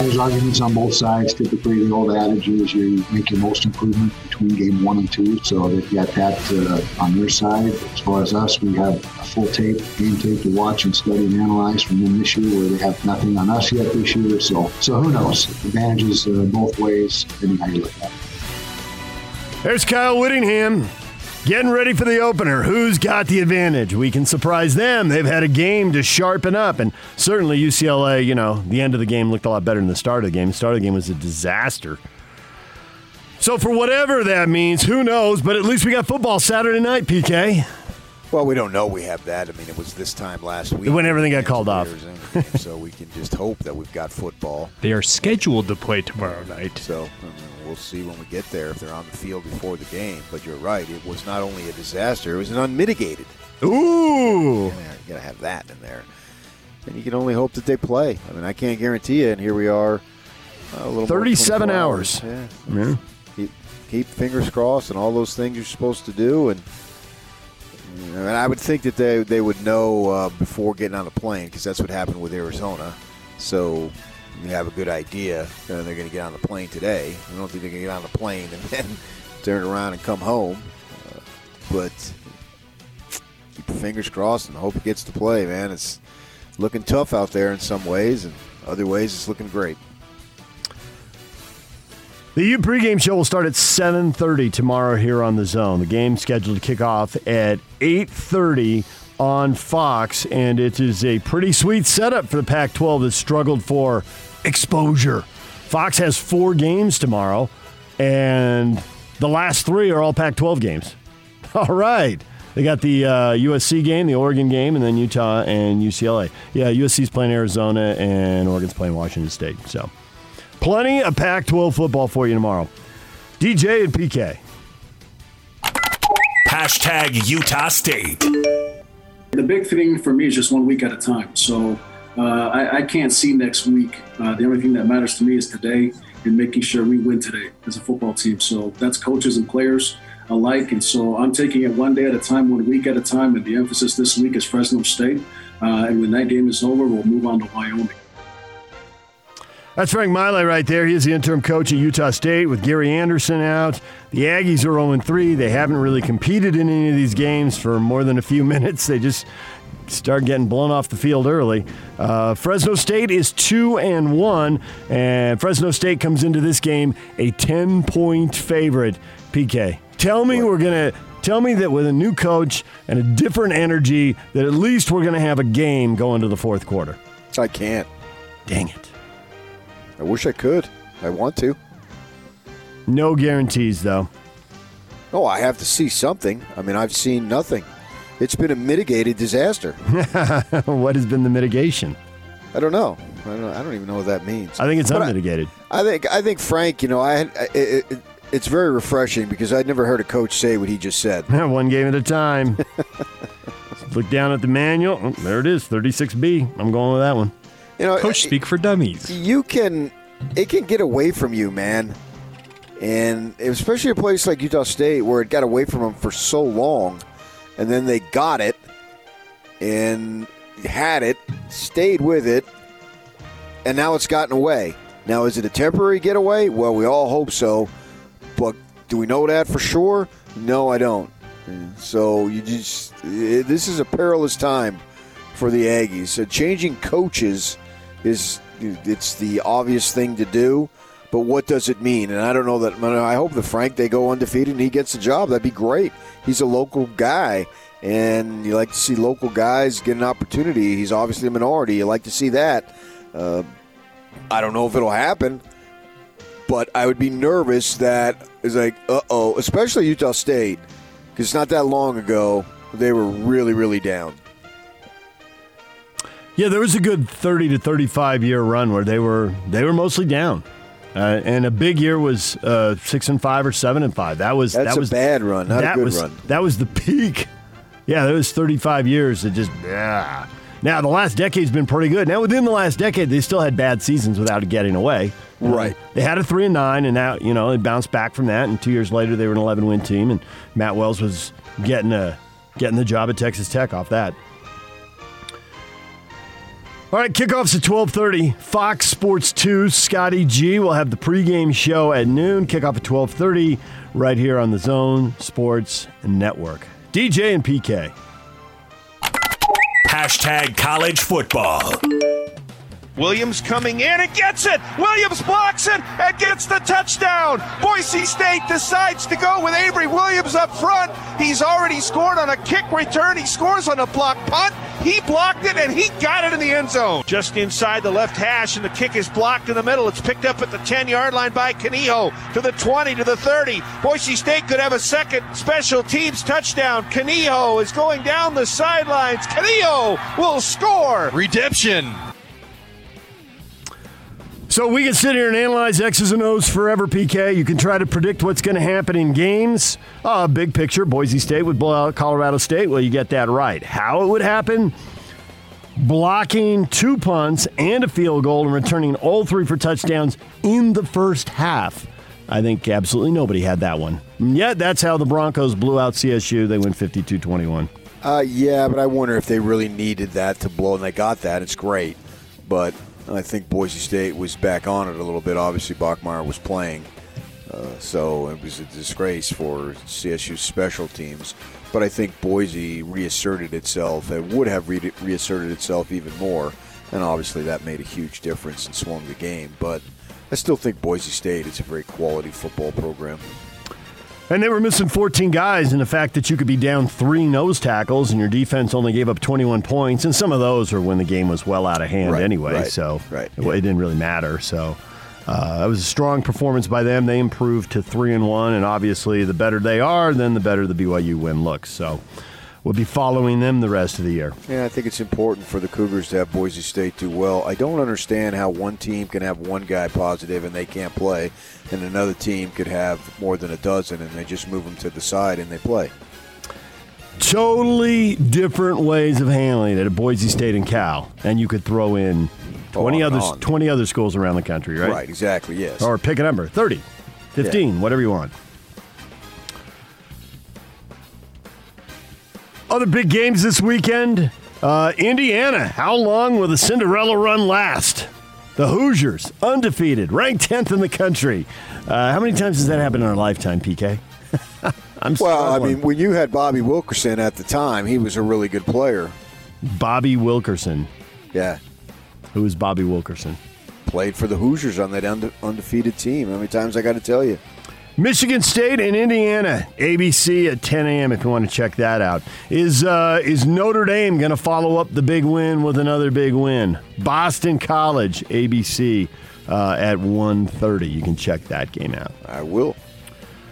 There's arguments on both sides. Typically, the old adage is you make your most improvement between game one and two. So they've got that uh, on their side. As far as us, we have a full tape, game tape to watch and study and analyze from them this year, where they have nothing on us yet this year. So, so who knows? Advantages uh, both ways, depending how you look at it. There's Kyle Whittingham getting ready for the opener. Who's got the advantage? We can surprise them. They've had a game to sharpen up, and certainly UCLA. You know, the end of the game looked a lot better than the start of the game. The start of the game was a disaster. So for whatever that means, who knows? But at least we got football Saturday night, PK. Well, we don't know we have that. I mean, it was this time last week When everything got called off. so we can just hope that we've got football. They are scheduled to play tomorrow night. So I mean, we'll see when we get there if they're on the field before the game. But you're right; it was not only a disaster; it was an unmitigated. Ooh. You gotta have that in there, and you can only hope that they play. I mean, I can't guarantee it. And here we are, uh, a little 37 24 hours. Yeah. Yeah. Keep, keep fingers crossed and all those things you're supposed to do. And, and I would think that they they would know uh, before getting on a plane because that's what happened with Arizona. So you have a good idea. They're going to get on the plane today. I don't think they're going to get on the plane and then turn around and come home. Uh, but keep your fingers crossed and hope it gets to play, man. It's looking tough out there in some ways, and other ways it's looking great. The U pregame show will start at 7:30 tomorrow here on the Zone. The game scheduled to kick off at 8:30 on Fox, and it is a pretty sweet setup for the Pac-12 that struggled for exposure. Fox has four games tomorrow, and the last three are all Pac-12 games. All right. They got the uh, USC game, the Oregon game, and then Utah and UCLA. Yeah, USC's playing Arizona, and Oregon's playing Washington State. So. Plenty of Pac 12 football for you tomorrow. DJ and PK. Hashtag Utah State. The big thing for me is just one week at a time. So uh, I, I, can't see next week. Uh, the only thing that matters to me is today and making sure we win today as a football team. So that's coaches and players alike. And so I'm taking it one day at a time, one week at a time. And the emphasis this week is Fresno State. Uh, and when that game is over, we'll move on to Wyoming. That's Frank Maile right there. He's the interim coach at Utah State with Gary Anderson out. The Aggies are 0 3. They haven't really competed in any of these games for more than a few minutes. They just start getting blown off the field early. Uh, Fresno State is 2 and 1, and Fresno State comes into this game a 10 point favorite. PK, tell me we're going to. Tell me that with a new coach and a different energy, that at least we're going to have a game going to the fourth quarter. I can't. Dang it. I wish I could. I want to. No guarantees, though. Oh, I have to see something. I mean, I've seen nothing. It's been a mitigated disaster. what has been the mitigation? I don't know. I don't, I don't even know what that means. I think it's But unmitigated. I, I think I think Frank. You know, I had it, it, it's very refreshing because I'd never heard a coach say what he just said. One game at a time. Look down at the manual. Oh, there it is, 36B. I'm going with that one. You know, Coach speak for dummies. you can it can get away from you, man. And especially a place like Utah State where it got away from them for so long and then they got it and had it, stayed with it, and now it's gotten away. Now is it a temporary getaway? Well, we all hope so. But do we know that for sure? No, I don't. So you just eh, this is a perilous time for the Aggies. So changing coaches is it's the obvious thing to do, but what does it mean? And I don't know that. I hope the Frank they go undefeated and he gets the job. That'd be great. He's a local guy, and you like to see local guys get an opportunity. He's obviously a minority. You like to see that. Uh, I don't know if it'll happen, but I would be nervous that is like, uh oh, especially Utah State, because it's not that long ago they were really, really down. Yeah, there was a good 30 to 35 year run where they were they were mostly down. Uh, and a big year was uh, six and five or seven and five. That was That's that a was bad run, not a that good was, run. That was the peak. Yeah, that was 35 years of just yeah. Now the last decade's been pretty good. Now within the last decade, they still had bad seasons without it getting away. Know, Right. They had a three and nine, and now you know they bounced back from that. And two years later, they were an 11 win team, and Matt Wells was getting a getting the job at Texas Tech off that. All right, kickoffs at 12:30. Fox Sports 2, Scotty G will have the pregame show at noon. Kickoff at 12:30 right here on the Zone Sports Network. DJ and PK. Hashtag college football. Williams coming in and gets it. Williams blocks it and gets the touchdown. Boise State decides to go with Avery Williams up front. He's already scored on a kick return. He scores on a block punt. He blocked it and he got it in the end zone. Just inside the left hash, and the kick is blocked in the middle. It's picked up at the 10 yard line by Kaniho to the 20 to the 30. Boise State could have a second special teams touchdown. Kaniho is going down the sidelines. Kaniho will score. Redemption. So we can sit here and analyze X's and O's forever, PK. You can try to predict what's going to happen in games. Uh, big picture, Boise State would blow out Colorado State. Well, you get that right. How it would happen? Blocking two punts and a field goal and returning all three for touchdowns in the first half. I think absolutely nobody had that one. And yet, that's how the Broncos blew out CSU. They win 52 21. Uh, yeah, but I wonder if they really needed that to blow, and they got that. It's great, but I think Boise State was back on it a little bit. Obviously, Bachmeier was playing, uh, so it was a disgrace for CSU's special teams. But I think Boise reasserted itself. It would have re- reasserted itself even more, and obviously that made a huge difference and swung the game. But I still think Boise State is a very quality football program. And they were missing 14 guys, and the fact that you could be down three nose tackles and your defense only gave up 21 points, and some of those were when the game was well out of hand Right, anyway, right, so right, it, it didn't really matter. So uh, it was a strong performance by them. They improved to three and one, and obviously, the better they are, then the better the BYU win looks. So we'll be following them the rest of the year. Yeah, I think it's important for the Cougars to have Boise State do well. I don't understand how one team can have one guy positive and they can't play, and another team could have more than a dozen and they just move them to the side and they play. Totally different ways of handling it at Boise State and Cal, and you could throw in 20 Oh, others, on. 20 other schools around the country, right? Right, exactly, yes. Or pick a number 30, 15, whatever you want. Other big games this weekend. Uh, Indiana, how long will the Cinderella run last? The Hoosiers, undefeated, ranked 10th in the country. Uh, how many times has that happened in our lifetime, PK? I'm well, I mean, when you had Bobby Wilkerson at the time, he was a really good player. Bobby Wilkerson. Yeah, Who is Bobby Wilkerson? played for the Hoosiers on that unde- undefeated team. How many times I got to tell you? Michigan State and Indiana, ABC at 10 a.m. If you want to check that out, is uh, is Notre Dame going to follow up the big win with another big win? Boston College, ABC uh, at 1:30. You can check that game out. I will.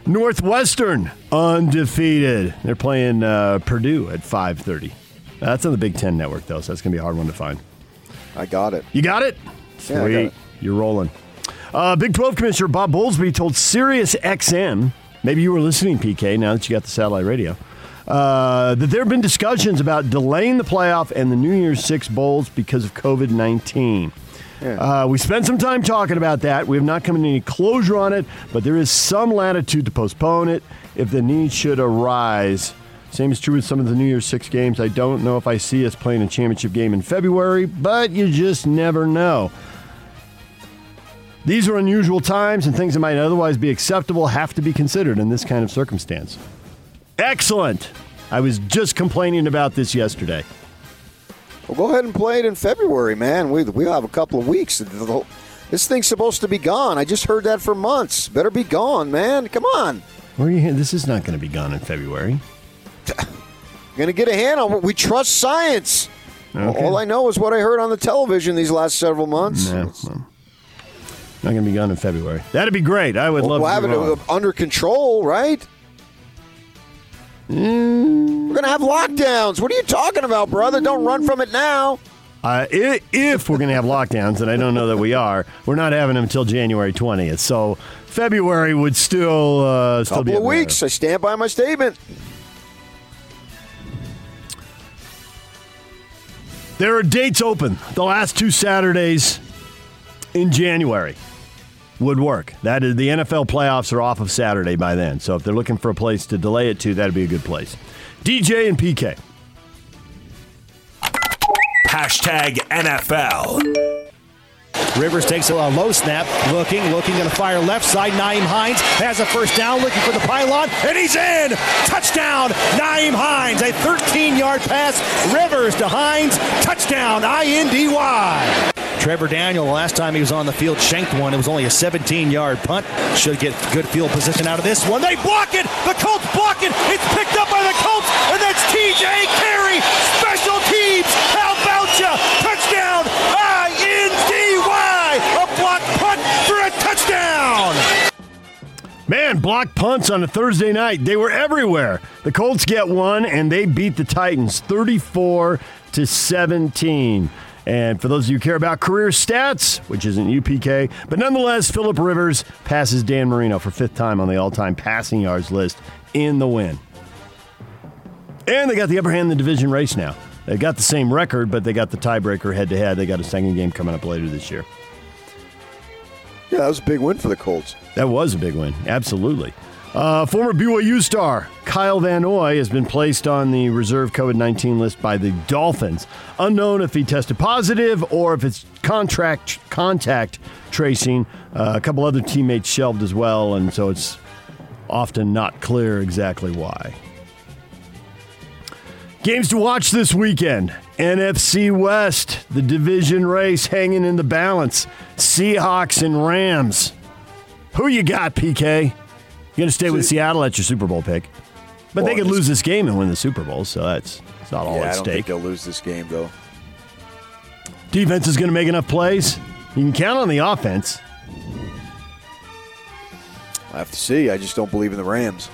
Northwestern undefeated. They're playing uh, Purdue at 5:30. That's on the Big Ten Network though, so that's going to be a hard one to find. I got it. You got it? Sweet. Yeah, got it. You're rolling. Uh, Big 12 Commissioner Bob Bowlsby told Sirius XM, maybe you were listening, PK, now that you got the satellite radio, uh, that there have been discussions about delaying the playoff and the New Year's Six Bowls because of COVID 19. Uh, we spent some time talking about that. We have not come to any closure on it, but there is some latitude to postpone it if the need should arise. Same is true with some of the New Year's Six games. I don't know if I see us playing a championship game in February, but you just never know. These are unusual times, and things that might otherwise be acceptable have to be considered in this kind of circumstance. Excellent. I was just complaining about this yesterday. Well, go ahead and play it in February, man. We we have a couple of weeks. This thing's supposed to be gone. I just heard that for months. Better be gone, man. Come on. Where are you? This is not going to be gone in February. Going to get a handle. We trust science. Okay. All I know is what I heard on the television these last several months. Well, not going to be gone in February. That'd be great. I would love we'll to have be it under control, right? Mm. We're going to have lockdowns. What are you talking about, brother? Don't run from it now. Uh, i- if we're going to have lockdowns, and I don't know that we are, we're not having them until January 20th. So February would still uh, still be Couple of up there. weeks. I stand by my statement. There are dates open. The last two Saturdays in January would work. That is, the NFL playoffs are off of Saturday by then. So if they're looking for a place to delay it to, that'd be a good place. DJ and PK. Hashtag NFL. Rivers takes a low snap, looking, looking to the fire left side. Nyheim Hines has a first down, looking for the pylon, and he's in. Touchdown, Nyheim Hines. A 13-yard pass. Rivers to Hines. Touchdown, I-N-D-Y. Trevor Daniel, last time he was on the field, shanked one. It was only a 17-yard punt. Should get good field position out of this one. They block it. The Colts block it. It's picked up by the Colts, and that's T.J. Carrie. Special teams. How about ya? Touchdown, I-N-D-Y. A block punt for a touchdown. Man, block punts on a Thursday night. They were everywhere. The Colts get one, and they beat the Titans 34 to 17. And for those of you who care about career stats, which isn't UPK, but nonetheless, Philip Rivers passes Dan Marino for fifth time on the all-time passing yards list in the win. And they got the upper hand in the division race now. They got the same record, but they got the tiebreaker head-to-head. They got a second game coming up later this year. Yeah, that was a big win for the Colts. That was a big win. Absolutely. Uh, former BYU star Kyle Van Noy has been placed on the reserve COVID 19 list by the Dolphins. Unknown if he tested positive or if it's contract contact tracing. Uh, a couple other teammates shelved as well, and so it's often not clear exactly why. Games to watch this weekend. NFC West, the division race hanging in the balance. Seahawks and Rams. Who you got, PK? You're going to stay with Seattle at your Super Bowl pick. But they could lose this game and win the Super Bowl, so that's it's not all yeah, at I don't stake. think they'll lose this game though. Defense is going to make enough plays. You can count on the offense. I have to see. I just don't believe in the Rams.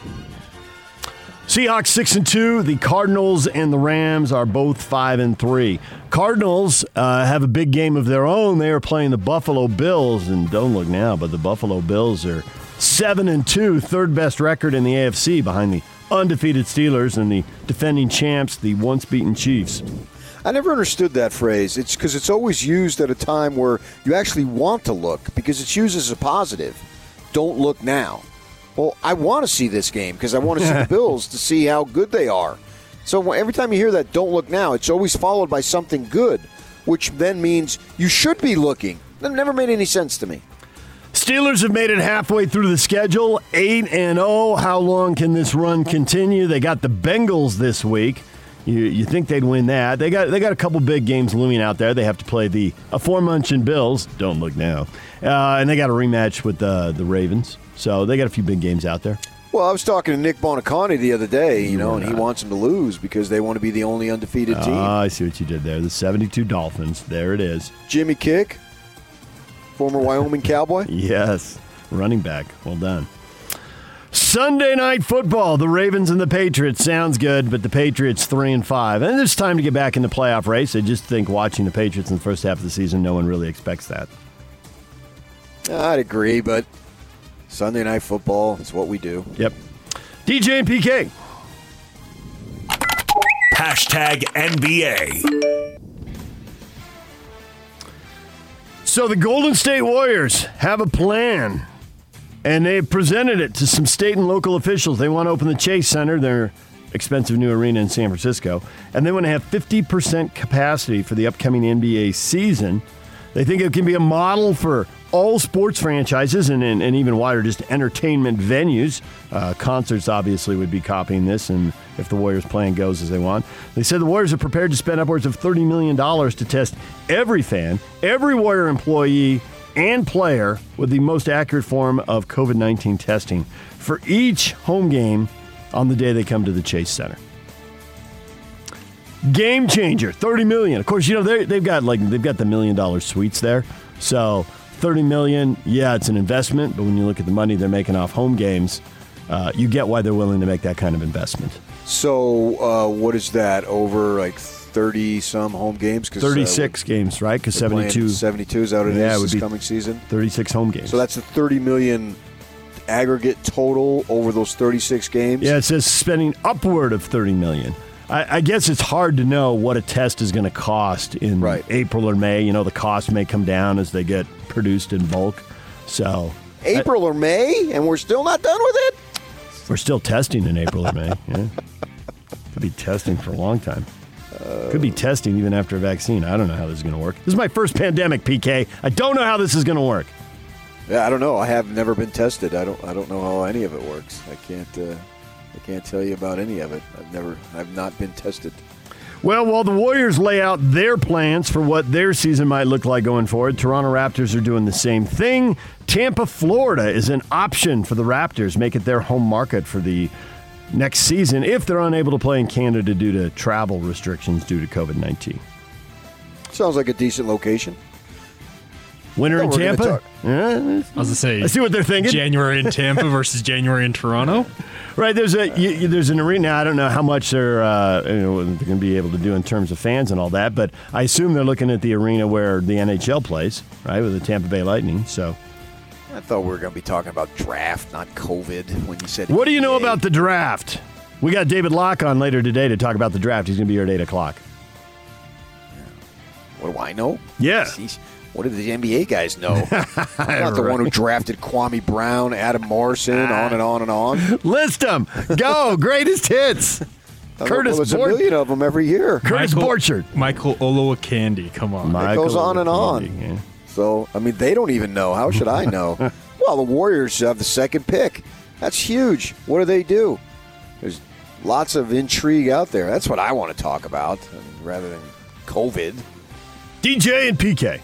Seahawks six and two. The Cardinals and the Rams are both five and three. Cardinals uh, have a big game of their own. They are playing the Buffalo Bills, and don't look now, but the Buffalo Bills are seven and two, third best record in the AFC behind the undefeated Steelers and the defending champs, the once beaten Chiefs. I never understood that phrase. It's because it's always used at a time where you actually want to look because it's used as a positive. Don't look now. Well, I want to see this game because I want to see the Bills to see how good they are. So every time you hear that, don't look now, it's always followed by something good, which then means you should be looking. That never made any sense to me. Steelers have made it halfway through the schedule, 8 and 0. How long can this run continue? They got the Bengals this week. You, you think they'd win that? They got they got a couple big games looming out there. They have to play the aforementioned Bills. Don't look now, uh, and they got a rematch with the the Ravens. So they got a few big games out there. Well, I was talking to Nick Buoniconti the other day, you know, and he wants them to lose because they want to be the only undefeated team. Ah, I see what you did there. The 72 Dolphins. There it is. Jimmy Kiick, former Wyoming Cowboy. Yes, running back. Well done. Sunday night football, the Ravens and the Patriots sounds good, but the Patriots three and five, and it's time to get back in the playoff race. I just think watching the Patriots in the first half of the season, no one really expects that. I'd agree, but Sunday night football is what we do. Yep. DJ and PK. Hashtag NBA. So the Golden State Warriors have a plan, and they've presented it to some state and local officials. They want to open the Chase Center, their expensive new arena in San Francisco, and they want to have 50% capacity for the upcoming NBA season. They think it can be a model for all sports franchises and, and, and even wider, just entertainment venues. Uh, concerts obviously would be copying this, and if the Warriors' plan goes as they want. They said the Warriors are prepared to spend upwards of $30 million to test every fan, every Warrior employee, and player with the most accurate form of COVID 19 testing for each home game on the day they come to the Chase Center. Game changer, thirty million. Of course, you know they they've got like they've got the million dollar suites there. So thirty million, yeah, it's an investment. But when you look at the money they're making off home games, uh, you get why they're willing to make that kind of investment. So, uh, what is that over like thirty some home games. Cause, 36 games, right? Because uh, 72, 72 is out it Yeah, this coming season. 36 home games. So that's a thirty million aggregate total over those thirty six games. Yeah, it says spending upward of 30 million. I, I guess it's hard to know what a test is going to cost in Right. April or May. You know, the cost may come down as they get produced in bulk. So April or May, and we're still not done with it. we're still testing in April or May. Yeah. Could be testing for a long time. Could be testing even after a vaccine. I don't know how this is going to work. This is my first pandemic, PK. I don't know how this is going to work. Yeah, I don't know. I have never been tested. I don't. I don't know how any of it works. I can't. Uh, I can't tell you about any of it. I've never. I've not been tested. Well, while the Warriors lay out their plans for what their season might look like going forward, Toronto Raptors are doing the same thing. Tampa, Florida is an option for the Raptors, make it their home market for the next season if they're unable to play in Canada due to travel restrictions due to COVID 19. Sounds like a decent location. Winter in Tampa? Yeah, I was gonna say. I see what they're thinking. January in Tampa versus January in Toronto. Right, there's a you, you- there's an arena. I don't know how much they're uh, you know, they're going to be able to do in terms of fans and all that, but I assume they're looking at the arena where the NHL plays, right, with the Tampa Bay Lightning. So, I thought we were going to be talking about draft, not COVID. When you said, what do you know about the draft? We got David Locke on later today to talk about the draft. He's going to be here at eight o'clock. What do I know? Yeah. Jeez, what do the NBA guys know? I'm not the one who drafted Kwame Brown, Adam Morrison, on and on and on. List them. Go. Greatest hits. Curtis well, there's a Bort- million of them every year. Curtis Michael- Borchardt. Michael Olowokandi. Come on. Michael goes on and on. Olowokandi, yeah. So, I mean, they don't even know. How should I know? well, the Warriors have the second pick. That's huge. What do they do? There's lots of intrigue out there. That's what I want to talk about I mean, rather than COVID. DJ and PK.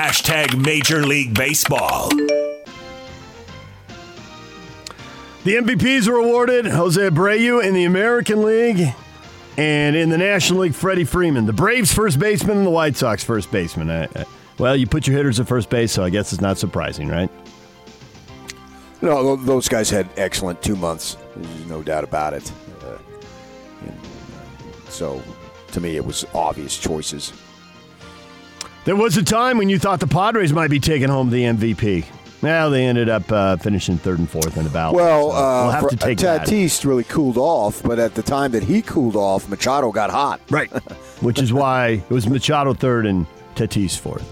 Hashtag Major League Baseball. The MVPs were awarded Jose Abreu in the American League and in the National League, Freddie Freeman. The Braves first baseman and the White Sox first baseman. I, I- well, you put your hitters at first base, so I guess it's not surprising, right? No, those guys had excellent two months. There's no doubt about it. Uh, and, uh, so, to me, it was obvious choices. There was a time when you thought the Padres might be taking home the MVP. Well, they ended up uh, finishing third and fourth in the ballot. Well, so uh, we'll have to take that. Tatis really cooled off, but at the time that he cooled off, Machado got hot. Right. Which is why it was Machado third and Tatis fourth.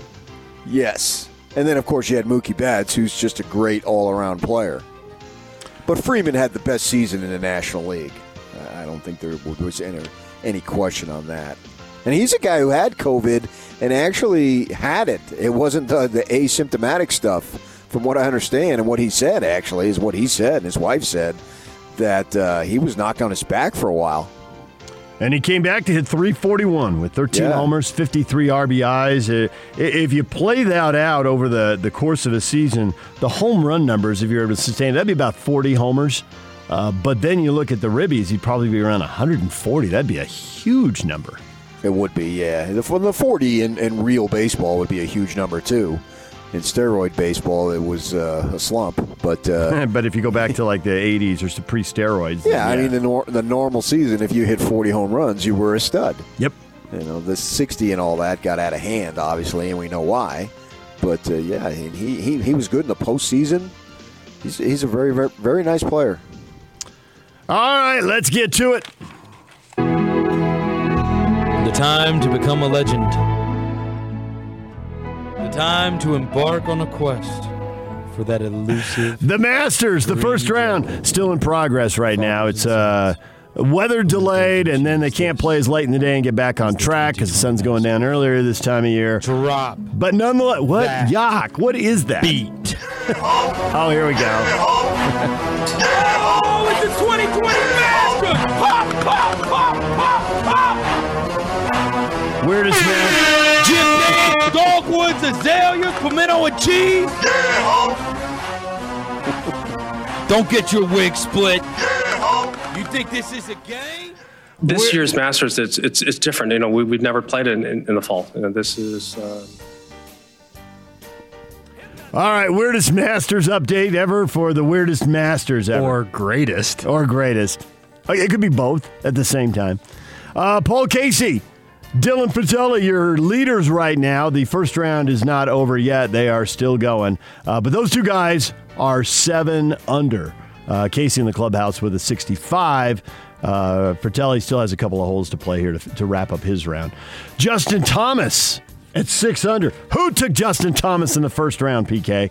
Yes. And then, of course, you had Mookie Betts, who's just a great all around player. But Freeman had the best season in the National League. I don't think there was any, any question on that. And he's a guy who had COVID and actually had it. It wasn't the, the asymptomatic stuff, from what I understand. And what he said, actually, is what he said, and his wife said, that uh, he was knocked on his back for a while. And he came back to hit 341 with 13 Yeah. homers, 53 RBIs. Uh, If you play that out over the, the course of a season, the home run numbers, if you're able to sustain, that'd be about 40 homers. Uh, but then you look at the ribbies, he'd probably be around 140. That'd be a huge number. It would be, yeah. The, the 40 in, in real baseball would be a huge number, too. In steroid baseball, it was uh, a slump. But uh, but if you go back to like the 80s or to pre steroids. yeah, I mean, the, nor- the normal season, if you hit 40 home runs, you were a stud. Yep. You know, the 60 and all that got out of hand, obviously, and we know why. But uh, yeah, he, he, he was good in the postseason. He's, he's a very, very, very nice player. All right, let's get to it. The time to become a legend. The time to embark on a quest for that elusive. The Masters, the first round, still in progress right now. It's uh, weather delayed, and then they can't play as late in the day and get back on track because the sun's going down earlier this time of year. Drop. But nonetheless, what That yuck? What is that? Beat. Oh, here we go. Oh, it's the 2020 Masters! Pop, pop, pop, pop, pop! Weirdest man. Jim Dogwoods, azaleas, pimento, and cheese. Don't get your wig split. You think this is a game? This year's Masters, it's it's it's different. You know, we we've never played it in, in, in the fall. You know, this is. Uh, All right, weirdest Masters update ever for the weirdest Masters ever. Or greatest. Or greatest. It could be both at the same time. Uh, Paul Casey, Dylan Frittelli, your leaders right now. The first round is not over yet. They are still going. Uh, but those two guys are seven under. Uh, Casey in the clubhouse with a 65. Uh, Frittelli still has a couple of holes to play here to, to wrap up his round. Justin Thomas at six under. Who took Justin Thomas in the first round, PK?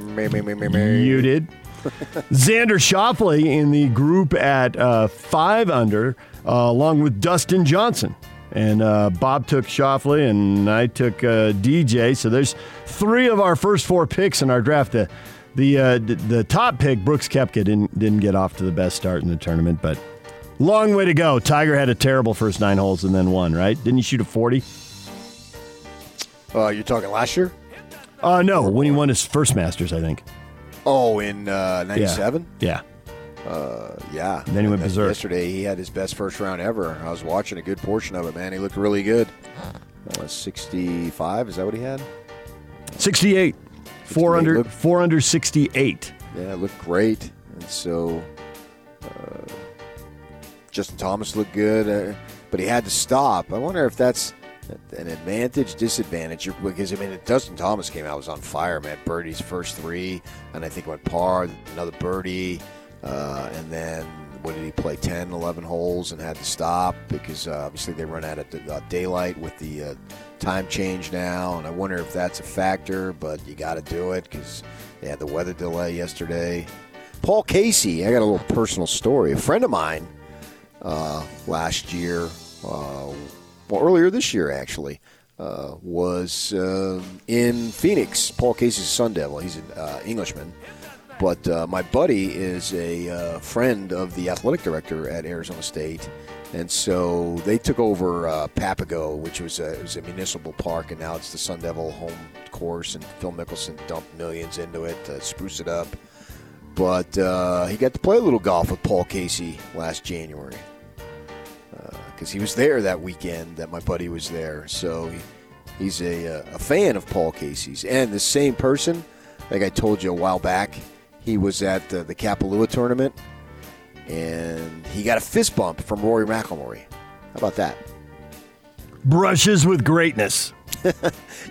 Me, me, me, me, me. You did. Xander Schauffele in the group at uh, five under, along with Dustin Johnson. And uh, Bob took Schauffele, and I took uh, DJ. So there's three of our first four picks in our draft. The the uh, d- the top pick, Brooks Koepka, didn't didn't get off to the best start in the tournament, but long way to go. Tiger had a terrible first nine holes and then won. Right? Didn't he shoot a forty? Uh, you're talking last year? Uh, no, when he won his first Masters, I think. Oh, in uh, '97. Yeah. Uh, yeah. Then he went berserk. Yesterday, he had his best first round ever. I was watching a good portion of it, man. He looked really good. Uh, 65, is that what he had? 68. Four 68. under, Look- four under 68. Yeah, looked great. And so uh, Justin Thomas looked good, uh, but he had to stop. I wonder if that's an advantage, disadvantage. Because, I mean, Dustin Thomas came out, was on fire, man. Birdie's first three, and I think went par, another birdie. Uh, and then, what did he play? 10, 11 holes and had to stop because uh, obviously they run out of uh, daylight with the uh, time change now. And I wonder if that's a factor, but you got to do it because they had the weather delay yesterday. Paul Casey, I got a little personal story. A friend of mine uh, last year, uh, well, earlier this year actually, uh, was uh, in Phoenix. Paul Casey's a Sun Devil. He's an Englishman. But uh, my buddy is a uh, friend of the athletic director at Arizona State. And so they took over uh, Papago, which was a, was a municipal park, and now it's the Sun Devil home course. And Phil Mickelson dumped millions into it to spruce it up. But uh, he got to play a little golf with Paul Casey last January because he was there that weekend that my buddy was there. So he, he's a, uh, a fan of Paul Casey's. And the same person, like I told you a while back, he was at the, the Kapalua tournament and he got a fist bump from Rory McIlroy. How about that? Brushes with greatness.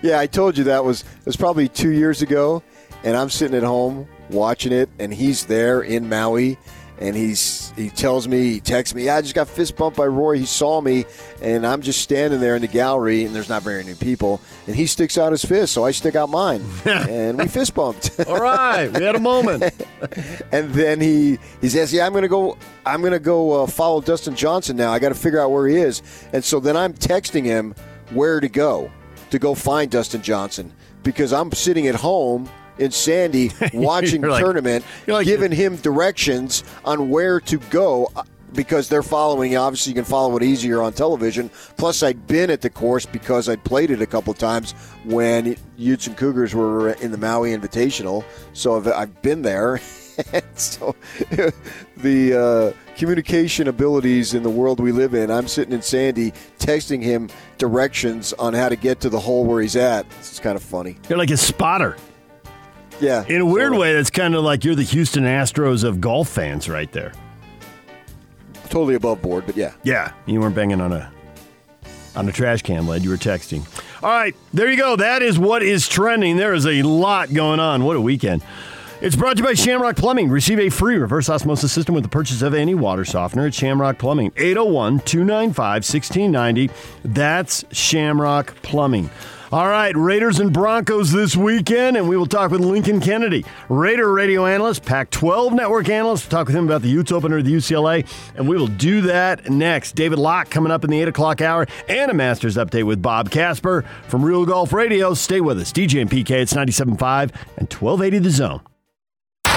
Yeah, I told you that was was probably two years ago, and I'm sitting at home watching it, and he's there in Maui, and he's he tells me he texts me, yeah, I just got fist bumped by Roy. He saw me, and I'm just standing there in the gallery, and there's not very many people, and he sticks out his fist, so I stick out mine, and we fist bumped. All right, we had a moment. and then he he says, "Yeah, I'm gonna go. I'm gonna go uh, follow Dustin Johnson now. I got to figure out where he is." And so then I'm texting him where to go to go find Dustin Johnson because I'm sitting at home in Sandy watching You're like- tournament, you're like- giving him directions on where to go. uh, Because they're following, obviously, you can follow it easier on television. Plus, I'd been at the course because I'd played it a couple of times when Utes and Cougars were in the Maui Invitational. So I've, I've been there. And so the uh, communication abilities in the world we live in, I'm sitting in Sandy texting him directions on how to get to the hole where he's at. It's kind of funny. You're like a spotter. Yeah. In a weird sorta. way, that's kind of like you're the Houston Astros of golf fans right there. Totally above board, but yeah. Yeah, you weren't banging on a on a trash can lid. You were texting. All right, there you go. That is what is trending. There is a lot going on. What a weekend. It's brought to you by Shamrock Plumbing. Receive a free reverse osmosis system with the purchase of any water softener at Shamrock Plumbing. 801 295 1690. That's Shamrock Plumbing. All right, Raiders and Broncos this weekend, and we will talk with Lincoln Kennedy, Raider radio analyst, Pac 12 network analyst. We'll talk with him about the Utes opener at the UCLA, and we will do that next. David Locke coming up in the 8 o'clock hour, and a Masters update with Bob Casper from Real Golf Radio. Stay with us. DJ and PK, it's 97.5 and 1280 The Zone.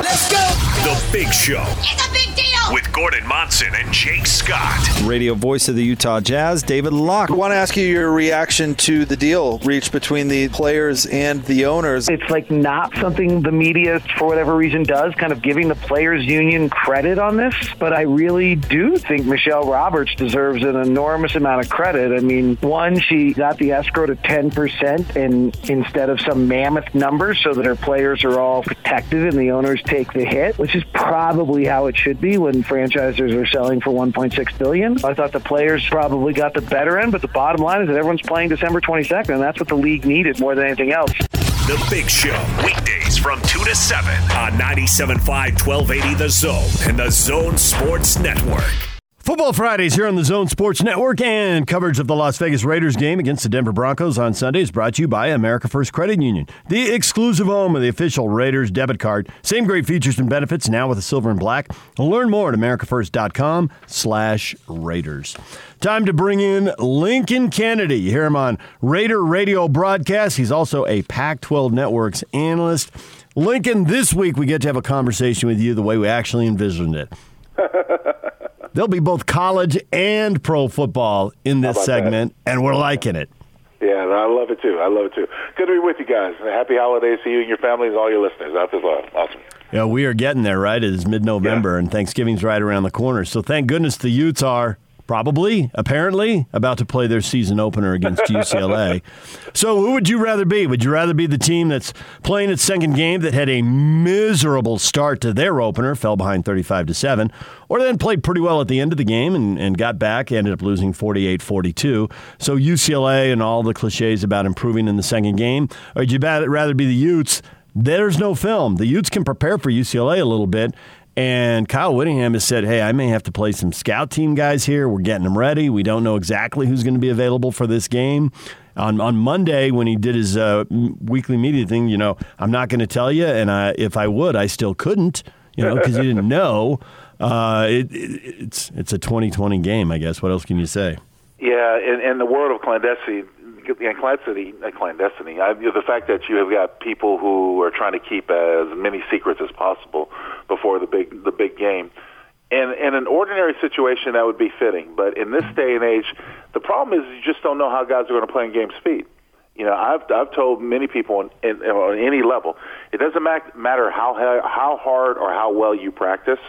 Let's go. The Big Show. It's a big deal. With Gordon Monson and Jake Scott. Radio voice of the Utah Jazz, David Locke. I want to ask you your reaction to the deal reached between the players and the owners. It's like not something the media, for whatever reason, does, kind of giving the players' union credit on this. But I really do think Michele Roberts deserves an enormous amount of credit. I mean, one, she got the escrow to 10% and instead of some mammoth number so that her players are all protected and the owners take the hit, which is probably how it should be when and franchisers are selling for 1.6 billion. I thought the players probably got the better end, but the bottom line is that everyone's playing December 22nd, and that's what the league needed more than anything else. The Big Show, weekdays from 2 to 7 on 97.5 1280 The Zone and The Zone Sports Network. Football Fridays here on the Zone Sports Network and coverage of the Las Vegas Raiders game against the Denver Broncos on Sunday is brought to you by America First Credit Union, the exclusive home of the official Raiders debit card. Same great features and benefits now with a silver and black. Learn more at americafirst.com slash Raiders. Time to bring in Lincoln Kennedy. You hear him on Raider Radio broadcast. He's also a Pac-12 Networks analyst. Lincoln, this week we get to have a conversation with you the way we actually envisioned it. There'll be both college and pro football in this segment, that? and we're liking it. Yeah, I love it too. I love it too. Good to be with you guys. Happy holidays to you and your families, all your listeners. That's awesome. Yeah, we are getting there, right? It is mid November, yeah. and Thanksgiving's right around the corner. So thank goodness the Utes are probably, apparently, about to play their season opener against UCLA. so, who would you rather be? Would you rather be the team that's playing its second game that had a miserable start to their opener, fell behind 35 to 7, or then played pretty well at the end of the game and, and got back, ended up losing 48 42? So, UCLA and all the cliches about improving in the second game, or would you rather be the Utes? There's no film. The Utes can prepare for UCLA a little bit and Kyle Whittingham has said, hey, I may have to play some scout team guys here. We're getting them ready. We don't know exactly who's going to be available for this game. On, on Monday, when he did his uh, weekly media thing, you know, I'm not going to tell you. And I, if I would, I still couldn't, you know, because he didn't know. Uh, it, it, it's, it's a 2020 game, I guess. What else can you say? Yeah, in, in the world of clandestine, clandestiny, clandestiny. I, the fact that you have got people who are trying to keep as many secrets as possible before the big the big game. In in an ordinary situation, that would be fitting, but in this day and age, the problem is you just don't know how guys are going to play in game speed. You know, I've I've told many people on, in, on any level, it doesn't matter how how hard or how well you practice.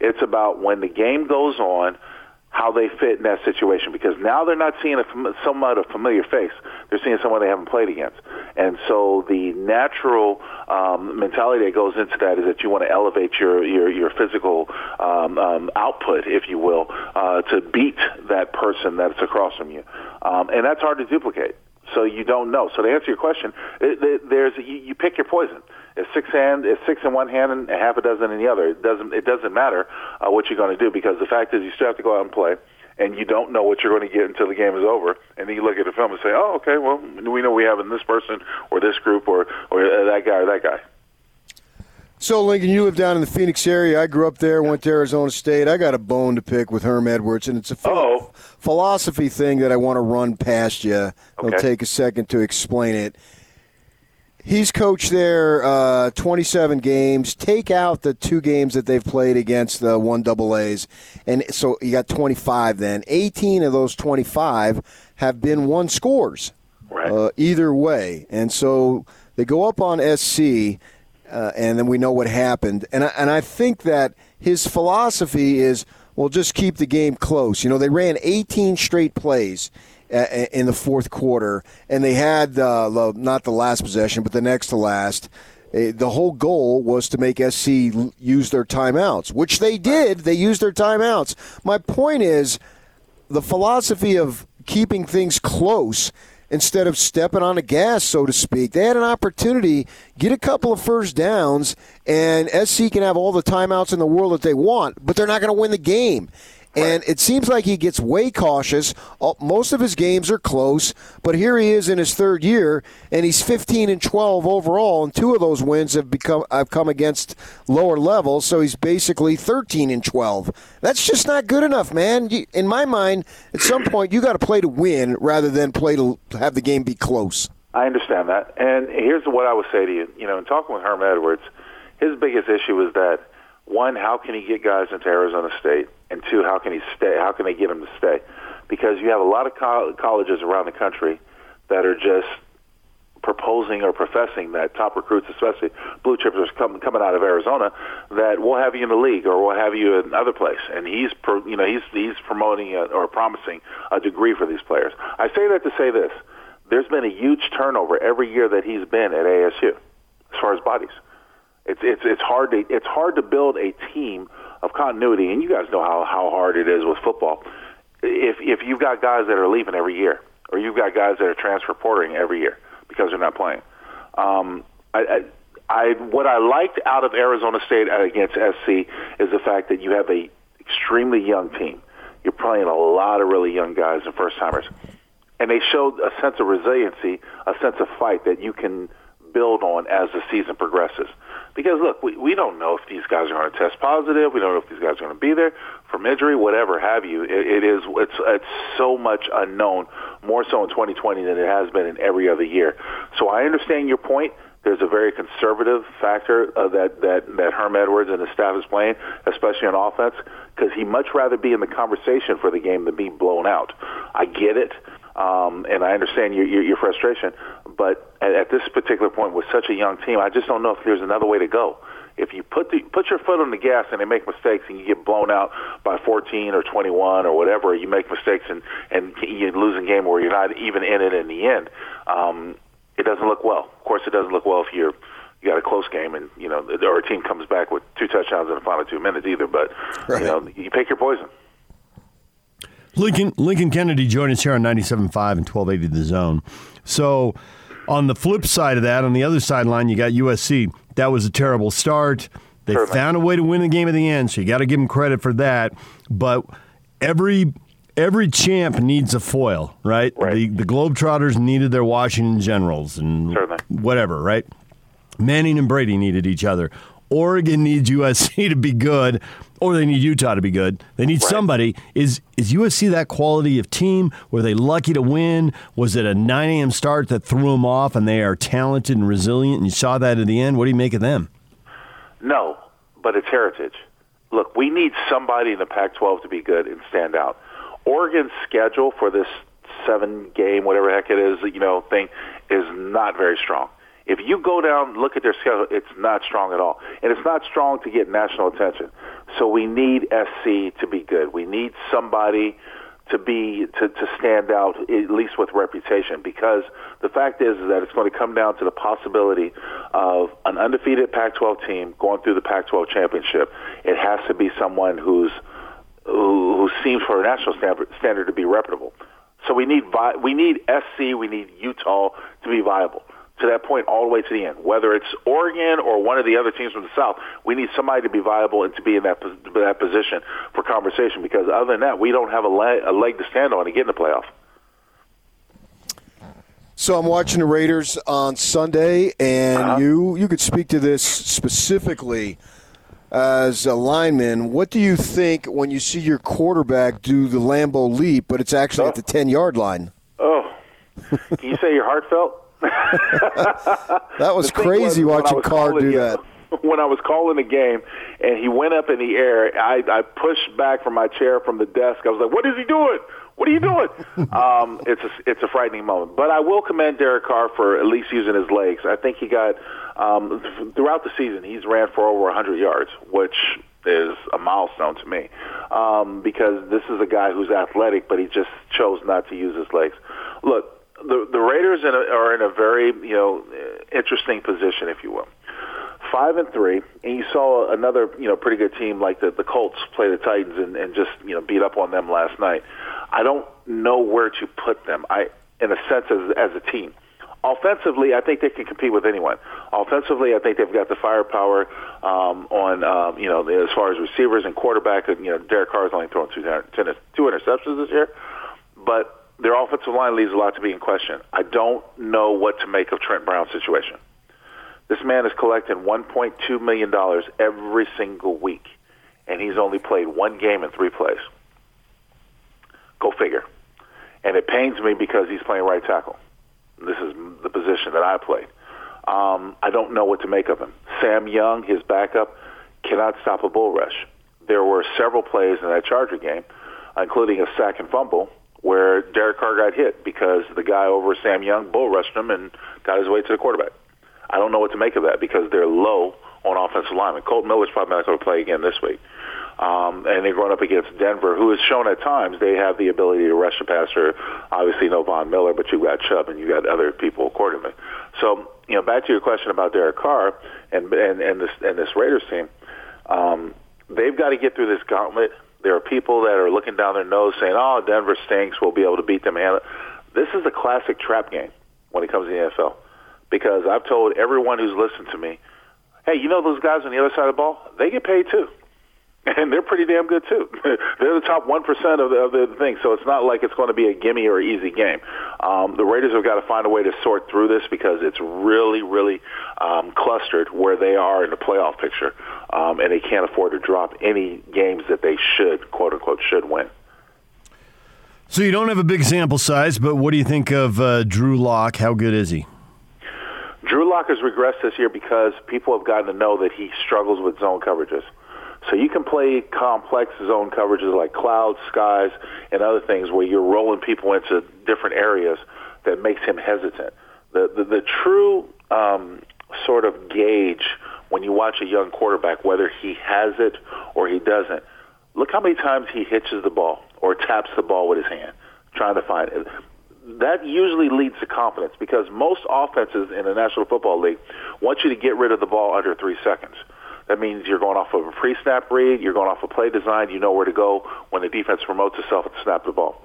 It's about when the game goes on how they fit in that situation because now they're not seeing a somewhat a familiar face. They're seeing someone they haven't played against, and so the natural um, mentality that goes into that is that you want to elevate your your, your physical um, um, output, if you will, uh, to beat that person that's across from you, um, and that's hard to duplicate. So you don't know. So to answer your question, it, it, there's you, you pick your poison. It's six hand, it's six in one hand and half a dozen in the other. It doesn't it doesn't matter uh, what you're going to do because the fact is you still have to go out and play, and you don't know what you're going to get until the game is over. And then you look at the film and say, oh, okay, well we know we have in this person or this group or or that guy or that guy. So, Lincoln, you live down in the Phoenix area. I grew up there, went to Arizona State. I got a bone to pick with Herm Edwards, and it's a ph- philosophy thing that I want to run past you. It'll okay. take a second to explain it. He's coached there uh, 27 games. Take out the two games that they've played against the one double A's, and so you got 25. Then 18 of those 25 have been one scores, right. uh, either way, and so they go up on SC, uh, and then we know what happened. And I, and I think that his philosophy is, well, just keep the game close. You know, they ran 18 straight plays in the fourth quarter, and they had uh, not the last possession, but the next to last. Eh, the whole goal was to make SC use their timeouts, which they did. They used their timeouts. My point is the philosophy of keeping things close instead of stepping on the gas, so to speak. They had an opportunity, get a couple of first downs, and SC can have all the timeouts in the world that they want, but they're not going to win the game. And it seems like he gets way cautious. Most of his games are close, but here he is in his third year, and he's 15 and 12 overall, and two of those wins have become have come against lower levels. So he's basically 13 and 12. That's just not good enough, man. In my mind, at some point you got to play to win rather than play to have the game be close. I understand that, and here's what I would say to you. You know, in talking with Herm Edwards, his biggest issue is that one, how can he get guys into Arizona State? And two, how can he stay? How can they get him to stay? Because you have a lot of co- colleges around the country that are just proposing or professing that top recruits, especially blue chippers, come, coming out of Arizona, that we'll have you in the league or we'll have you in another place. And he's, pro, you know, he's he's promoting a, or promising a degree for these players. I say that to say this: there's been a huge turnover every year that he's been at ASU, as far as bodies. It's it's it's hard to it's hard to build a team of continuity, and you guys know how how hard it is with football. If if you've got guys that are leaving every year, or you've got guys that are transfer porting every year because they're not playing, um, I, I I what I liked out of Arizona State against SC is the fact that you have a extremely young team. You're playing a lot of really young guys and first timers, and they showed a sense of resiliency, a sense of fight that you can build on as the season progresses. Because look, we, we don't know if these guys are going to test positive. We don't know if these guys are going to be there from injury, whatever have you. It, it is it's it's so much unknown, more so in 2020 than it has been in every other year. So I understand your point. There's a very conservative factor uh, that that that Herm Edwards and his staff is playing, especially on offense, because he'd much rather be in the conversation for the game than be blown out. I get it. Um, and I understand your, your, your frustration, but at, at this particular point, with such a young team, I just don't know if there's another way to go. If you put the, put your foot on the gas and they make mistakes and you get blown out by 14 or 21 or whatever, you make mistakes and and you lose a game where you're not even in it in the end. Um, it doesn't look well. Of course, it doesn't look well if you're you got a close game and you know or a team comes back with two touchdowns in the final two minutes either. But right. you know you pick your poison. Lincoln Lincoln Kennedy joined us here on 97.5 and 1280 The Zone. So, on the flip side of that, on the other sideline, you got USC. That was a terrible start. They Perfect. found a way to win the game at the end, so you got to give them credit for that. But every every champ needs a foil, right? right. The the Globetrotters needed their Washington Generals and Certainly. whatever, right? Manning and Brady needed each other. Oregon needs USC to be good, or they need Utah to be good. They need right. somebody. Is is USC that quality of team? Were they lucky to win? Was it a 9 a.m. start that threw them off, and they are talented and resilient? And you saw that at the end. What do you make of them? No, but it's heritage. Look, we need somebody in the Pac-12 to be good and stand out. Oregon's schedule for this seven game, whatever heck it is, you know, thing is not very strong. If you go down, look at their schedule, it's not strong at all. And it's not strong to get national attention. So we need SC to be good. We need somebody to be to, to stand out at least with reputation because the fact is, is that it's going to come down to the possibility of an undefeated Pac-12 team going through the Pac-12 championship. It has to be someone who's who, who seems for a national standard, to be reputable. So we need we need SC, we need Utah to be viable to that point all the way to the end. Whether it's Oregon or one of the other teams from the South, we need somebody to be viable and to be in that that position for conversation. Because other than that, we don't have a leg, a leg to stand on to get in the playoff. So I'm watching the Raiders on Sunday, and uh-huh. you you could speak to this specifically as a lineman. What do you think when you see your quarterback do the Lambeau leap, but it's actually oh. at the ten yard line? Oh, can you say your heart felt? that was crazy was watching Carr do that. When I was calling the game and he went up in the air, I, I pushed back from my chair from the desk. I was like, "What is he doing? What are you doing?" um, it's a it's a frightening moment. But I will commend Derek Carr for at least using his legs. I think he got um, throughout the season he's ran for over 100 yards, which is a milestone to me um, because this is a guy who's athletic, but he just chose not to use his legs. Look, the the Raiders in a, are in a very you know interesting position, if you will. Five and three, and you saw another you know pretty good team like the the Colts play the Titans and, and just you know beat up on them last night. I don't know where to put them. I in a sense as as a team. Offensively, I think they can compete with anyone. Offensively, I think they've got the firepower um, on um, you know as far as receivers and quarterback. And you know Derek Carr's only thrown two, two interceptions this year, but their offensive line leaves a lot to be in question. I don't know what to make of Trent Brown's situation. This man is collecting $1.2 million every single week, and he's only played one game in three plays. Go figure. And it pains me because he's playing right tackle. This is the position that I played. Um, I don't know what to make of him. Sam Young, his backup, cannot stop a bull rush. There were several plays in that Charger game, including a sack and fumble, where Derek Carr got hit because the guy over Sam Young bull rushed him and got his way to the quarterback. I don't know what to make of that because they're low on offensive linemen. Colt Miller's probably not going to play again this week. Um, and they're going up against Denver, who has shown at times they have the ability to rush the passer. Obviously, no Von Miller, but you've got Chubb and you've got other people accordingly. So, you know, back to your question about Derek Carr and and, and this and this Raiders team. Um, they've got to get through this gauntlet. There are people that are looking down their nose saying, "Oh, Denver stinks. We'll be able to beat them." And this is a classic trap game when it comes to the NFL because I've told everyone who's listened to me, "Hey, you know those guys on the other side of the ball? They get paid too." and they're pretty damn good too. they're the top one percent of the, of the thing, so it's not like it's going to be a gimme or easy game. Um, the Raiders have got to find a way to sort through this because it's really, really um, clustered where they are in the playoff picture, um, and they can't afford to drop any games that they should, quote unquote, should win. So you don't have a big sample size, but what do you think of uh, Drew Lock? How good is he? Drew Lock has regressed this year because people have gotten to know that he struggles with zone coverages. So you can play complex zone coverages like clouds, skies, and other things where you're rolling people into different areas that makes him hesitant. The the, the true um, sort of gauge when you watch a young quarterback whether he has it or he doesn't. Look how many times he hitches the ball or taps the ball with his hand trying to find it. That usually leads to confidence because most offenses in the National Football League want you to get rid of the ball under three seconds. That means you're going off of a pre-snap read, you're going off a play design, you know where to go when the defense promotes itself and snap the ball.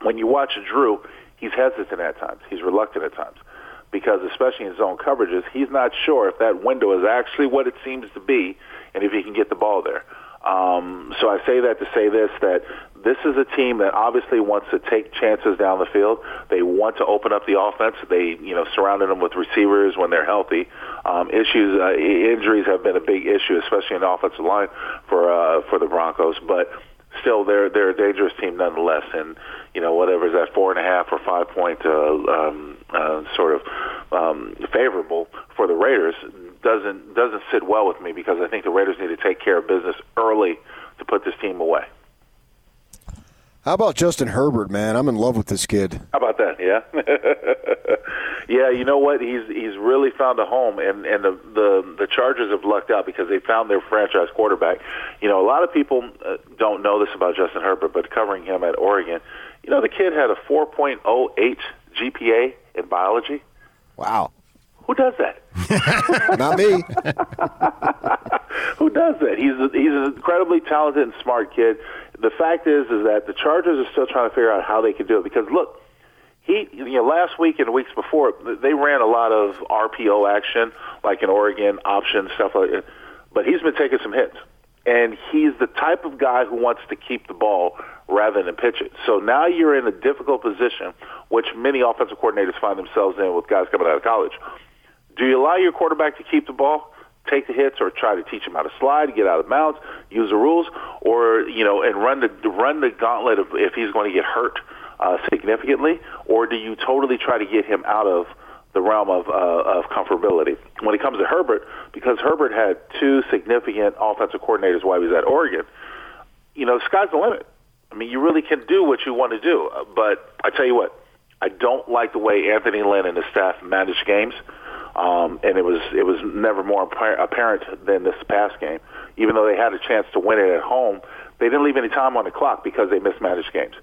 When you watch Drew, he's hesitant at times. He's reluctant at times because especially in zone coverages, he's not sure if that window is actually what it seems to be and if he can get the ball there. Um, so I say that to say this, that this is a team that obviously wants to take chances down the field. They want to open up the offense. They, you know, surrounded them with receivers when they're healthy. Um, issues, uh, injuries have been a big issue, especially in the offensive line for uh, for the Broncos. But still, they're they're a dangerous team nonetheless. And you know, whatever is that four and a half or five point uh, um, uh, sort of um, favorable for the Raiders doesn't doesn't sit well with me because I think the Raiders need to take care of business early to put this team away. How about Justin Herbert, man? I'm in love with this kid. How about that? Yeah, yeah. You know what? He's he's really found a home, and and the the the Chargers have lucked out because they found their franchise quarterback. You know, a lot of people uh, don't know this about Justin Herbert, but covering him at Oregon, you know, the kid had a 4.08 GPA in biology. Wow. Who does that? Not me. Who does that? He's a, he's an incredibly talented and smart kid. The fact is, is that the Chargers are still trying to figure out how they can do it because look, he you know last week and weeks before they ran a lot of RPO action like in Oregon option stuff like that, but he's been taking some hits. And he's the type of guy who wants to keep the ball rather than pitch it. So now you're in a difficult position, which many offensive coordinators find themselves in with guys coming out of college. Do you allow your quarterback to keep the ball, take the hits, or try to teach him how to slide, get out of bounds, use the rules, or you know, and run the run the gauntlet of if he's going to get hurt uh, significantly, or do you totally try to get him out of the realm of uh, of comfortability? When it comes to Herbert, because Herbert had two significant offensive coordinators while he was at Oregon, you know, the sky's the limit. I mean, you really can do what you want to do, but I tell you what, I don't like the way Anthony Lynn and his staff manage games um, and it was it was never more apparent than this past game. Even though they had a chance to win it at home, they didn't leave any time on the clock because they mismanaged games.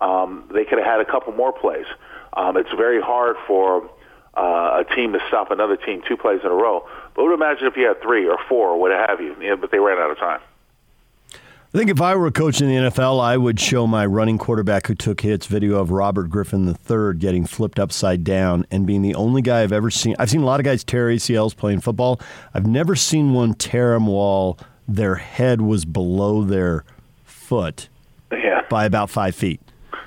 Um, they could have had a couple more plays. Um, it's very hard for uh, a team to stop another team two plays in a row. But would imagine if you had three or four or what have you, you know, but they ran out of time. I think if I were a coach in the NFL, I would show my running quarterback who took hits video of Robert Griffin III getting flipped upside down and being the only guy I've ever seen. I've seen a lot of guys tear ACLs playing football. I've never seen one tear them while their head was below their foot yeah. by about five feet.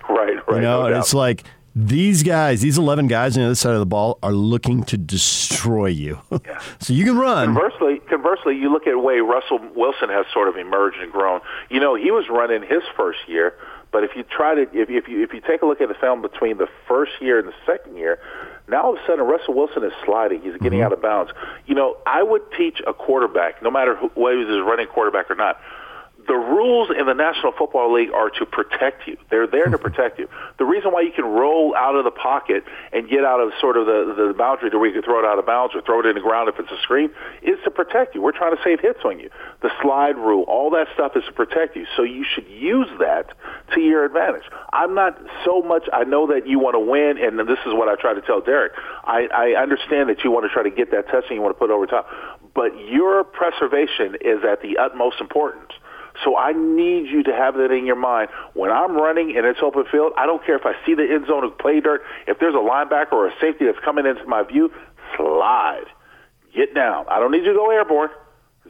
Right, right. You know, no and it's like these guys, these 11 guys on the other side of the ball are looking to destroy you. so you can run. Conversely, conversely, you look at the way Russell Wilson has sort of emerged and grown. You know, he was running his first year, but if you try to, if, if you if you take a look at the film between the first year and the second year, now all of a sudden Russell Wilson is sliding. He's getting mm-hmm. out of bounds. You know, I would teach a quarterback, no matter who, whether he's a running quarterback or not, the rules in the National Football League are to protect you. They're there to mm-hmm. protect you. The reason why you can roll out of the pocket and get out of sort of the, the boundary to where you can throw it out of bounds or throw it in the ground if it's a screen is to protect you. We're trying to save hits on you. The slide rule, all that stuff is to protect you. So you should use that to your advantage. I'm not so much, I know that you want to win, and this is what I try to tell Derek. I, I understand that you want to try to get that touchdown, you want to put it over top but your preservation is at the utmost importance. So I need you to have that in your mind. When I'm running and it's open field, I don't care if I see the end zone of play dirt. If there's a linebacker or a safety that's coming into my view, slide. Get down. I don't need you to go airborne.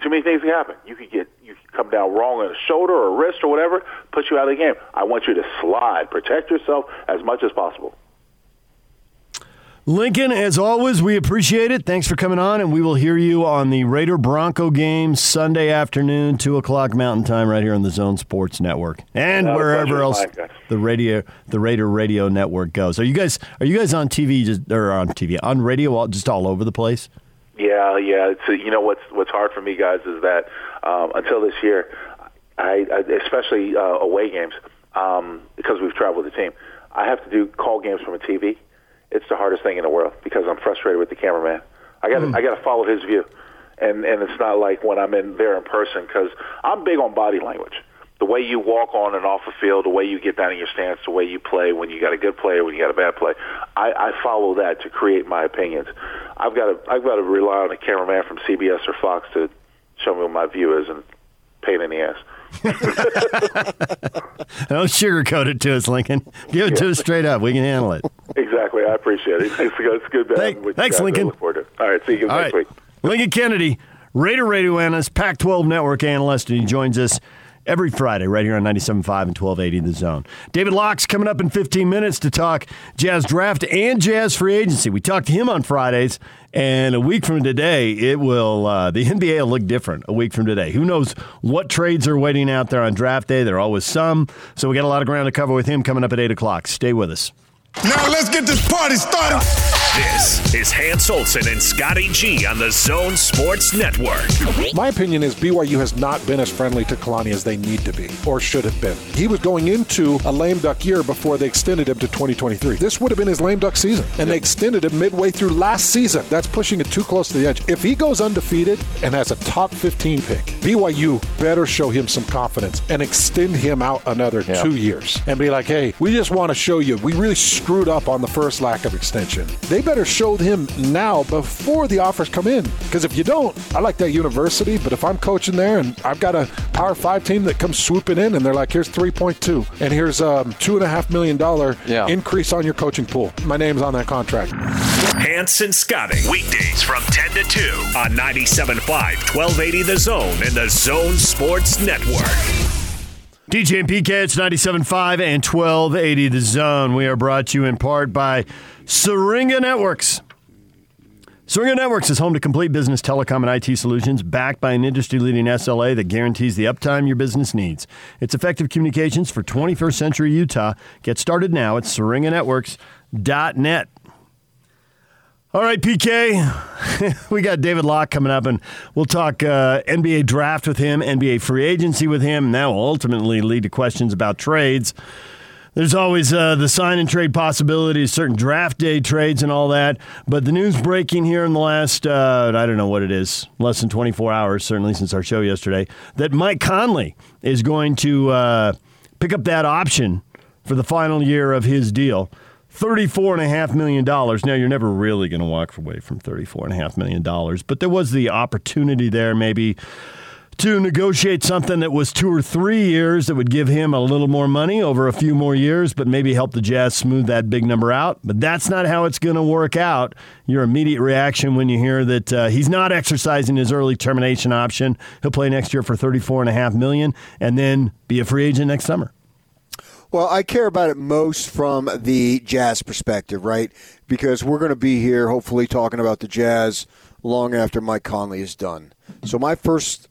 Too many things can happen. You could get you could come down wrong on a shoulder or a wrist or whatever, put you out of the game. I want you to slide. Protect yourself as much as possible. Lincoln, as always, we appreciate it. Thanks for coming on, and we will hear you on the Raider Bronco game Sunday afternoon, two o'clock Mountain Time, right here on the Zone Sports Network, and wherever else mine, the radio, the Raider Radio Network goes. Are you guys? Are you guys on TV? Just or on TV on radio? All, just all over the place. Yeah, yeah. It's, uh, you know what's what's hard for me, guys, is that um, until this year, I, I especially uh, away games, um, because we've traveled the team, I have to do call games from a TV. It's the hardest thing in the world because I'm frustrated with the cameraman. I got to hmm. I got to follow his view, and and it's not like when I'm in there in person because I'm big on body language. The way you walk on and off the field, the way you get down in your stance, the way you play when you got a good player, when you got a bad play, I, I follow that to create my opinions. I've got to I've got to rely on a cameraman from CBS or Fox to show me what my view is and pain in the ass. Don't sugarcoat it to us, Lincoln. Give it to us straight up. We can handle it. Exactly, I appreciate it. It's good. It's good. Thank- thanks. Lincoln. look forward to. All right, see you All next right. week. Lincoln Kennedy, Raider Radio analyst, Pac 12 network analyst, and he joins us every Friday right here on 97.5 and 1280 The Zone. David Locke's coming up in 15 minutes to talk Jazz draft and Jazz free agency. We talked to him on Fridays, and a week from today, it will uh, the NBA will look different. A week from today, who knows what trades are waiting out there on draft day? There are always some, so we got a lot of ground to cover with him coming up at eight o'clock. Stay with us. Now let's get this party started. This is Hans Olsen and Scotty G on the Zone Sports Network. My opinion is BYU has not been as friendly to Kalani as they need to be, or should have been. He was going into a lame duck year before they extended him to 2023. This would have been his lame duck season, and they extended him midway through last season. That's pushing it too close to the edge. If he goes undefeated and has a top 15 pick, BYU better show him some confidence and extend him out another two years and be like, hey, we just want to show you we really screwed up on the first lack of extension. They better show him now before the offers come in. Because if you don't, I like that university, but if I'm coaching there and I've got a Power Five team that comes swooping in and they're like, here's 3.2 and here's um, two and a half million dollar increase on your coaching pool. My name's on that contract. Hanson and Scotty. Weekdays from 10 to 2 on 97.5, 1280 The Zone and the Zone Sports Network. DJ and PK, it's 97.5 and 1280 The Zone. We are brought to you in part by Syringa Networks. Syringa Networks is home to complete business telecom and IT solutions backed by an industry leading SLA that guarantees the uptime your business needs. It's effective communications for 21st century Utah. Get started now at syringanetworks.net. All right, PK, we got David Locke coming up, and we'll talk uh, NBA draft with him, NBA free agency with him, and that will ultimately lead to questions about trades. There's always uh, the sign and trade possibilities, certain draft day trades, and all that. But the news breaking here in the last, uh, I don't know what it is, less than 24 hours, certainly since our show yesterday, that Mike Conley is going to uh, pick up that option for the final year of his deal. $34.5 million. Now, you're never really going to walk away from $34.5 million, but there was the opportunity there maybe to negotiate something that was two or three years that would give him a little more money over a few more years, but maybe help the Jazz smooth that big number out. But that's not how it's going to work out. Your immediate reaction when you hear that uh, he's not exercising his early termination option. He'll play next year for 34.5 million and then be a free agent next summer. Well, I care about it most from the Jazz perspective, right? Because we're going to be here, hopefully, talking about the Jazz long after Mike Conley is done. So, my first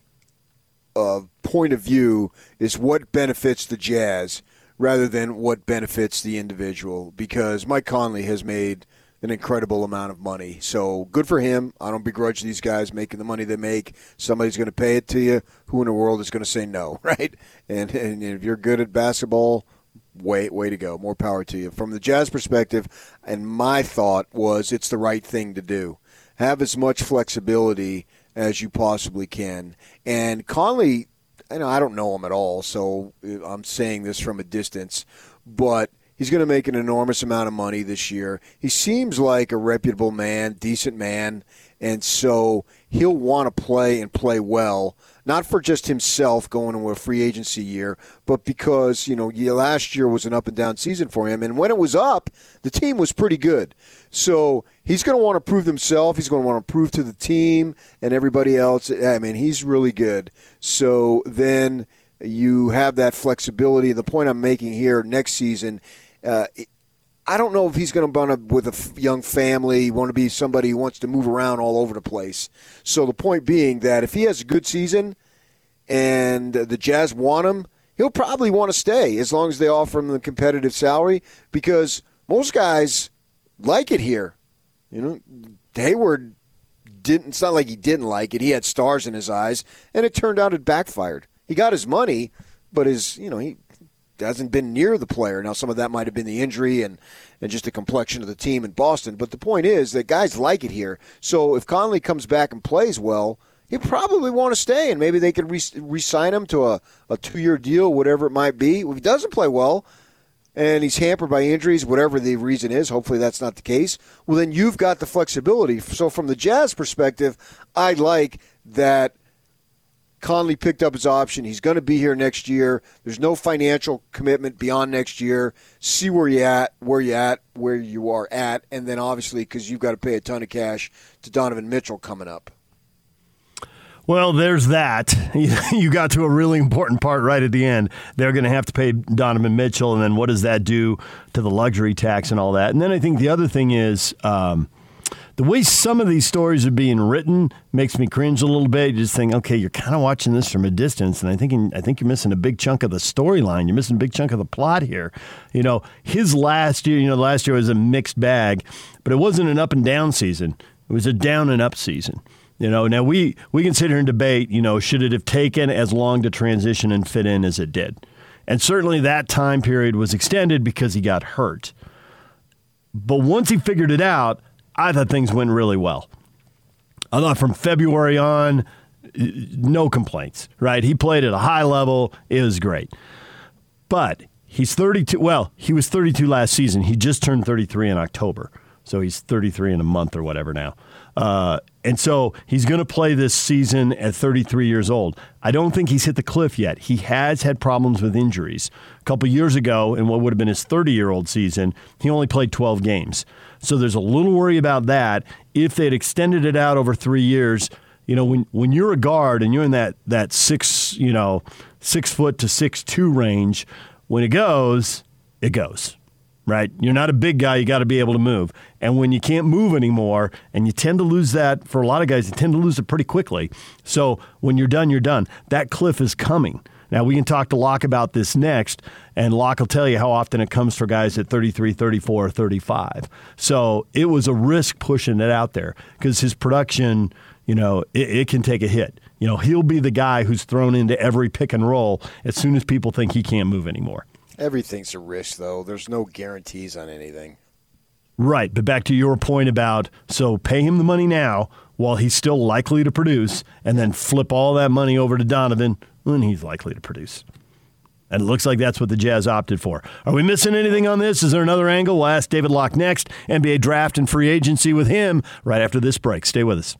uh, point of view is what benefits the Jazz rather than what benefits the individual. Because Mike Conley has made an incredible amount of money. So good for him. I don't begrudge these guys making the money they make. Somebody's going to pay it to you. Who in the world is going to say no, right? And, and if you're good at basketball, way way to go. More power to you. From the Jazz perspective, and my thought was it's the right thing to do. Have as much flexibility as you possibly can. And Conley, you know, I don't know him at all, so uh, I'm saying this from a distance, but He's going to make an enormous amount of money this year. He seems like a reputable man, decent man, and so he'll want to play and play well, not for just himself going into a free agency year, but because, you know, last year was an up and down season for him. And when it was up, the team was pretty good. So he's going to want to prove himself. He's going to want to prove to the team and everybody else. I mean, he's really good. So then you have that flexibility. The point I'm making here next season, uh, I don't know if he's going to run up with a young family, want to be somebody who wants to move around all over the place. So the point being that if he has a good season and the Jazz want him, he'll probably want to stay as long as they offer him the competitive salary because most guys like it here. You know, Hayward didn't. It's not like he didn't like it. He had stars in his eyes, and it turned out it backfired. He got his money, but his you know he hasn't been near the player. Now, some of that might have been the injury and, and just the complexion of the team in Boston. But the point is that guys like it here. So if Conley comes back and plays well, he'll probably want to stay, and maybe they could re sign him to a, a two year deal, whatever it might be. If he doesn't play well, and he's hampered by injuries, whatever the reason is, hopefully that's not the case, well, then you've got the flexibility. So, from the Jazz perspective, I like that Conley picked up his option. He's going to be here next year. There's no financial commitment beyond next year. See where you at, where you at, where you are at, and then obviously because you've got to pay a ton of cash to Donovan Mitchell coming up. Well, there's that. You got to a really important part right at the end. They're going to have to pay Donovan Mitchell, and then what does that do to the luxury tax and all that? And then I think the other thing is. Um, the way some of these stories are being written makes me cringe a little bit. You just think, okay, you're kind of watching this from a distance, and I think I think you're missing a big chunk of the storyline. You're missing a big chunk of the plot here. You know, his last year, you know, last year was a mixed bag, but it wasn't an up and down season. It was a down and up season. You know, now we we can sit here and debate. You know, should it have taken as long to transition and fit in as it did? And certainly that time period was extended because he got hurt. But once he figured it out, I thought things went really well. I thought from February on, no complaints, right? He played at a high level. It was great. But he's 32. Well, he was 32 last season. He just turned 33 in October. So he's 33 in a month or whatever now. Uh, and so he's going to play this season at 33 years old. I don't think he's hit the cliff yet. He has had problems with injuries. A couple years ago, in what would have been his 30 year old season, he only played 12 games. So there's a little worry about that. If they'd extended it out over three years, you know, when when you're a guard and you're in that that six, you know, six foot to six two range, when it goes, it goes. Right? You're not a big guy, you got to be able to move. And when you can't move anymore, and you tend to lose that for a lot of guys, you tend to lose it pretty quickly. So when you're done, you're done. That cliff is coming. Now, we can talk to Locke about this next, and Locke will tell you how often it comes for guys at 33, 34, or 35. So it was a risk pushing it out there because his production, you know, it, it, can take a hit. You know, he'll be the guy who's thrown into every pick and roll as soon as people think he can't move anymore. Everything's a risk, though. There's no guarantees on anything. Right. But back to your point about so pay him the money now while he's still likely to produce, and then flip all that money over to Donovan when he's likely to produce. And it looks like that's what the Jazz opted for. Are we missing anything on this? Is there another angle? We'll ask David Locke next. NBA draft and free agency with him right after this break. Stay with us.